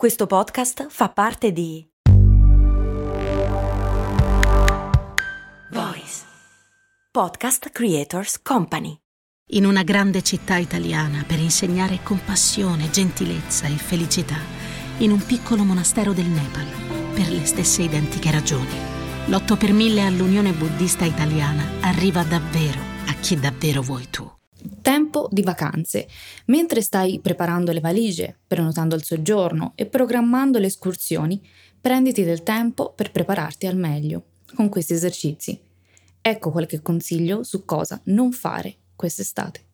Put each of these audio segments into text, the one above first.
Questo podcast fa parte di Voice Podcast Creators Company. In una grande città italiana per insegnare compassione, gentilezza e felicità, in un piccolo monastero del Nepal, per le stesse identiche ragioni. L'8 per 1000 all'Unione Buddista Italiana arriva davvero a chi davvero vuoi tu. Tempo di vacanze. Mentre stai preparando le valigie, prenotando il soggiorno e programmando le escursioni, prenditi del tempo per prepararti al meglio con questi esercizi. Ecco qualche consiglio su cosa non fare quest'estate.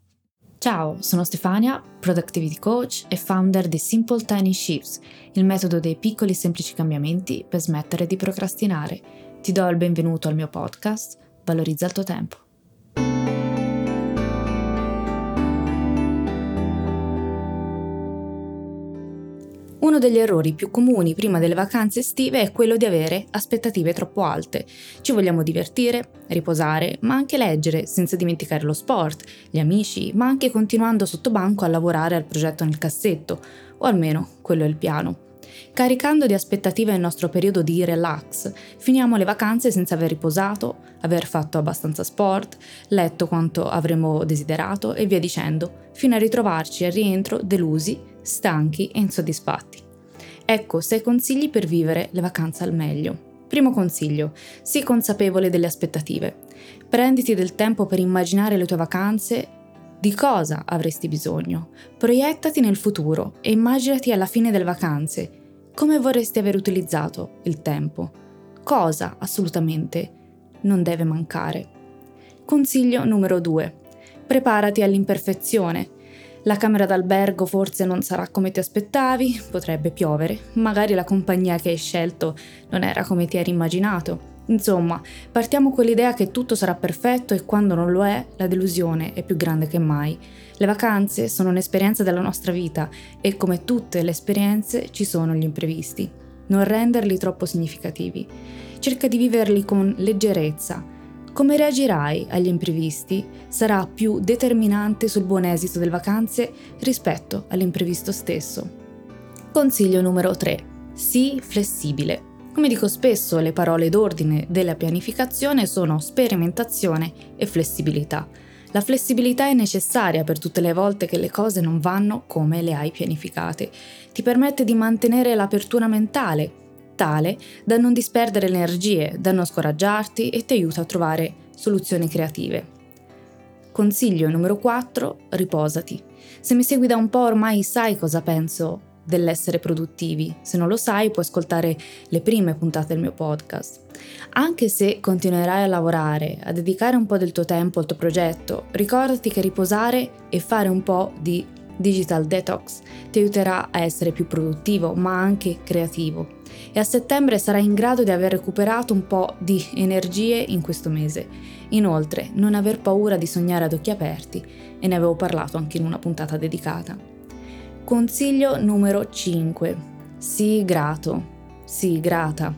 Ciao, sono Stefania, Productivity Coach e founder di Simple Tiny Shifts, il metodo dei piccoli e semplici cambiamenti per smettere di procrastinare. Ti do il benvenuto al mio podcast, Valorizza il tuo tempo. Uno degli errori più comuni prima delle vacanze estive è quello di avere aspettative troppo alte. Ci vogliamo divertire, riposare, ma anche leggere, senza dimenticare lo sport, gli amici, ma anche continuando sotto banco a lavorare al progetto nel cassetto, o almeno quello è il piano. Caricando di aspettative il nostro periodo di relax, finiamo le vacanze senza aver riposato, aver fatto abbastanza sport, letto quanto avremmo desiderato e via dicendo, fino a ritrovarci al rientro delusi stanchi e insoddisfatti. Ecco sei consigli per vivere le vacanze al meglio. Primo consiglio, sii consapevole delle aspettative. Prenditi del tempo per immaginare le tue vacanze, di cosa avresti bisogno. Proiettati nel futuro e immaginati alla fine delle vacanze come vorresti aver utilizzato il tempo. Cosa assolutamente non deve mancare. Consiglio numero 2. Preparati all'imperfezione. La camera d'albergo forse non sarà come ti aspettavi, potrebbe piovere, magari la compagnia che hai scelto non era come ti eri immaginato. Insomma, partiamo con l'idea che tutto sarà perfetto e quando non lo è, la delusione è più grande che mai. Le vacanze sono un'esperienza della nostra vita e come tutte le esperienze ci sono gli imprevisti. Non renderli troppo significativi. Cerca di viverli con leggerezza, come reagirai agli imprevisti sarà più determinante sul buon esito delle vacanze rispetto all'imprevisto stesso. Consiglio numero 3. Sii flessibile. Come dico spesso, le parole d'ordine della pianificazione sono sperimentazione e flessibilità. La flessibilità è necessaria per tutte le volte che le cose non vanno come le hai pianificate. Ti permette di mantenere l'apertura mentale, tale da non disperdere energie, da non scoraggiarti e ti aiuta a trovare soluzioni creative. Consiglio numero 4, riposati. Se mi segui da un po' ormai sai cosa penso dell'essere produttivi. Se non lo sai, puoi ascoltare le prime puntate del mio podcast. Anche se continuerai a lavorare, a dedicare un po' del tuo tempo al tuo progetto, ricordati che riposare e fare un po' di digital detox ti aiuterà a essere più produttivo, ma anche creativo e a settembre sarai in grado di aver recuperato un po' di energie in questo mese. Inoltre, non aver paura di sognare ad occhi aperti, e ne avevo parlato anche in una puntata dedicata. Consiglio numero 5. Sii grato. Sii grata.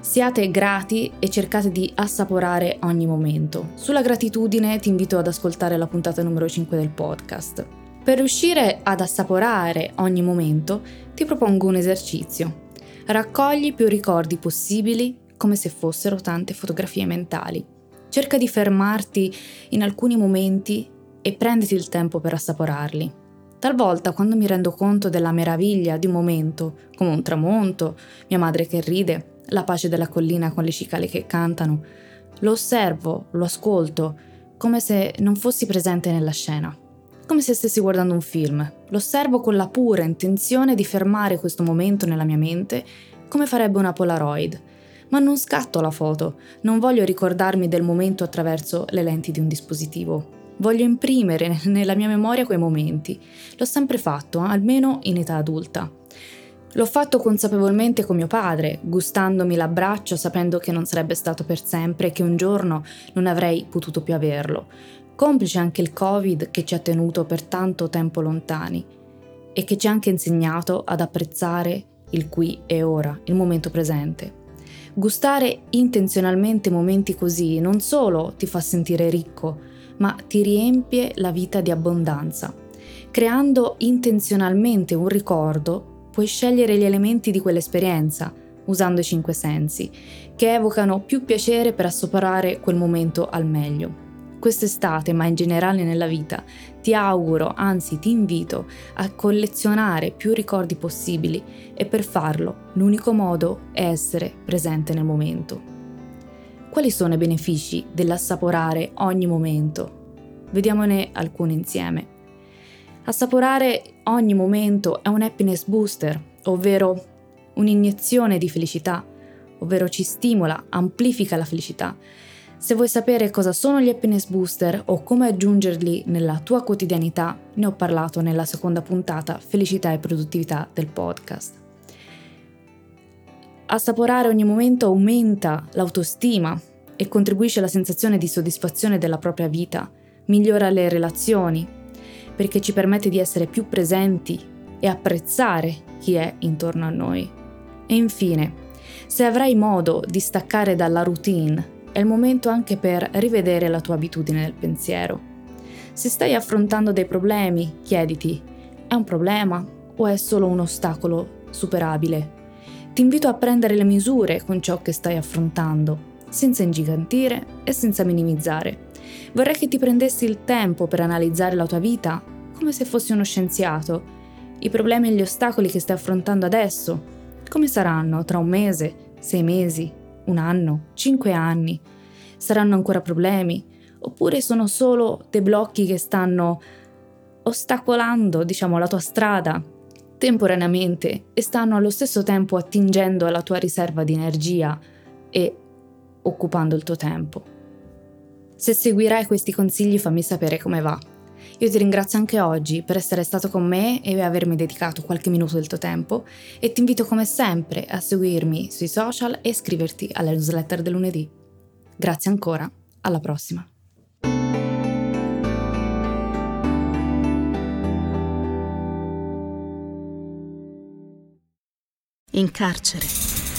Siate grati e cercate di assaporare ogni momento. Sulla gratitudine ti invito ad ascoltare la puntata numero 5 del podcast. Per riuscire ad assaporare ogni momento, ti propongo un esercizio. Raccogli più ricordi possibili come se fossero tante fotografie mentali. Cerca di fermarti in alcuni momenti e prenditi il tempo per assaporarli. Talvolta, quando mi rendo conto della meraviglia di un momento, come un tramonto, mia madre che ride, la pace della collina con le cicale che cantano, lo osservo, lo ascolto, come se non fossi presente nella scena come se stessi guardando un film. Lo osservo con la pura intenzione di fermare questo momento nella mia mente, come farebbe una Polaroid. Ma non scatto la foto, non voglio ricordarmi del momento attraverso le lenti di un dispositivo. Voglio imprimere nella mia memoria quei momenti. L'ho sempre fatto, almeno in età adulta. L'ho fatto consapevolmente con mio padre, gustandomi l'abbraccio sapendo che non sarebbe stato per sempre e che un giorno non avrei potuto più averlo complice anche il Covid che ci ha tenuto per tanto tempo lontani e che ci ha anche insegnato ad apprezzare il qui e ora, il momento presente. Gustare intenzionalmente momenti così non solo ti fa sentire ricco, ma ti riempie la vita di abbondanza. Creando intenzionalmente un ricordo puoi scegliere gli elementi di quell'esperienza, usando i cinque sensi, che evocano più piacere per assaporare quel momento al meglio. Quest'estate, ma in generale nella vita, ti auguro, anzi ti invito a collezionare più ricordi possibili e per farlo l'unico modo è essere presente nel momento. Quali sono i benefici dell'assaporare ogni momento? Vediamone alcuni insieme. Assaporare ogni momento è un happiness booster, ovvero un'iniezione di felicità, ovvero ci stimola, amplifica la felicità se vuoi sapere cosa sono gli happiness booster o come aggiungerli nella tua quotidianità, ne ho parlato nella seconda puntata Felicità e produttività del podcast. Assaporare ogni momento aumenta l'autostima e contribuisce alla sensazione di soddisfazione della propria vita, migliora le relazioni, perché ci permette di essere più presenti e apprezzare chi è intorno a noi. E infine, se avrai modo di staccare dalla routine è il momento anche per rivedere la tua abitudine del pensiero. Se stai affrontando dei problemi, chiediti, è un problema o è solo un ostacolo superabile? Ti invito a prendere le misure con ciò che stai affrontando, senza ingigantire e senza minimizzare. Vorrei che ti prendessi il tempo per analizzare la tua vita come se fossi uno scienziato. I problemi e gli ostacoli che stai affrontando adesso, come saranno tra un mese, sei mesi, un anno, cinque anni? Saranno ancora problemi? Oppure sono solo dei blocchi che stanno ostacolando, diciamo, la tua strada temporaneamente e stanno allo stesso tempo attingendo alla tua riserva di energia e occupando il tuo tempo. Se seguirai questi consigli fammi sapere come va. Io ti ringrazio anche oggi per essere stato con me e avermi dedicato qualche minuto del tuo tempo e ti invito come sempre a seguirmi sui social e iscriverti alla newsletter del lunedì. Grazie ancora, alla prossima. In carcere,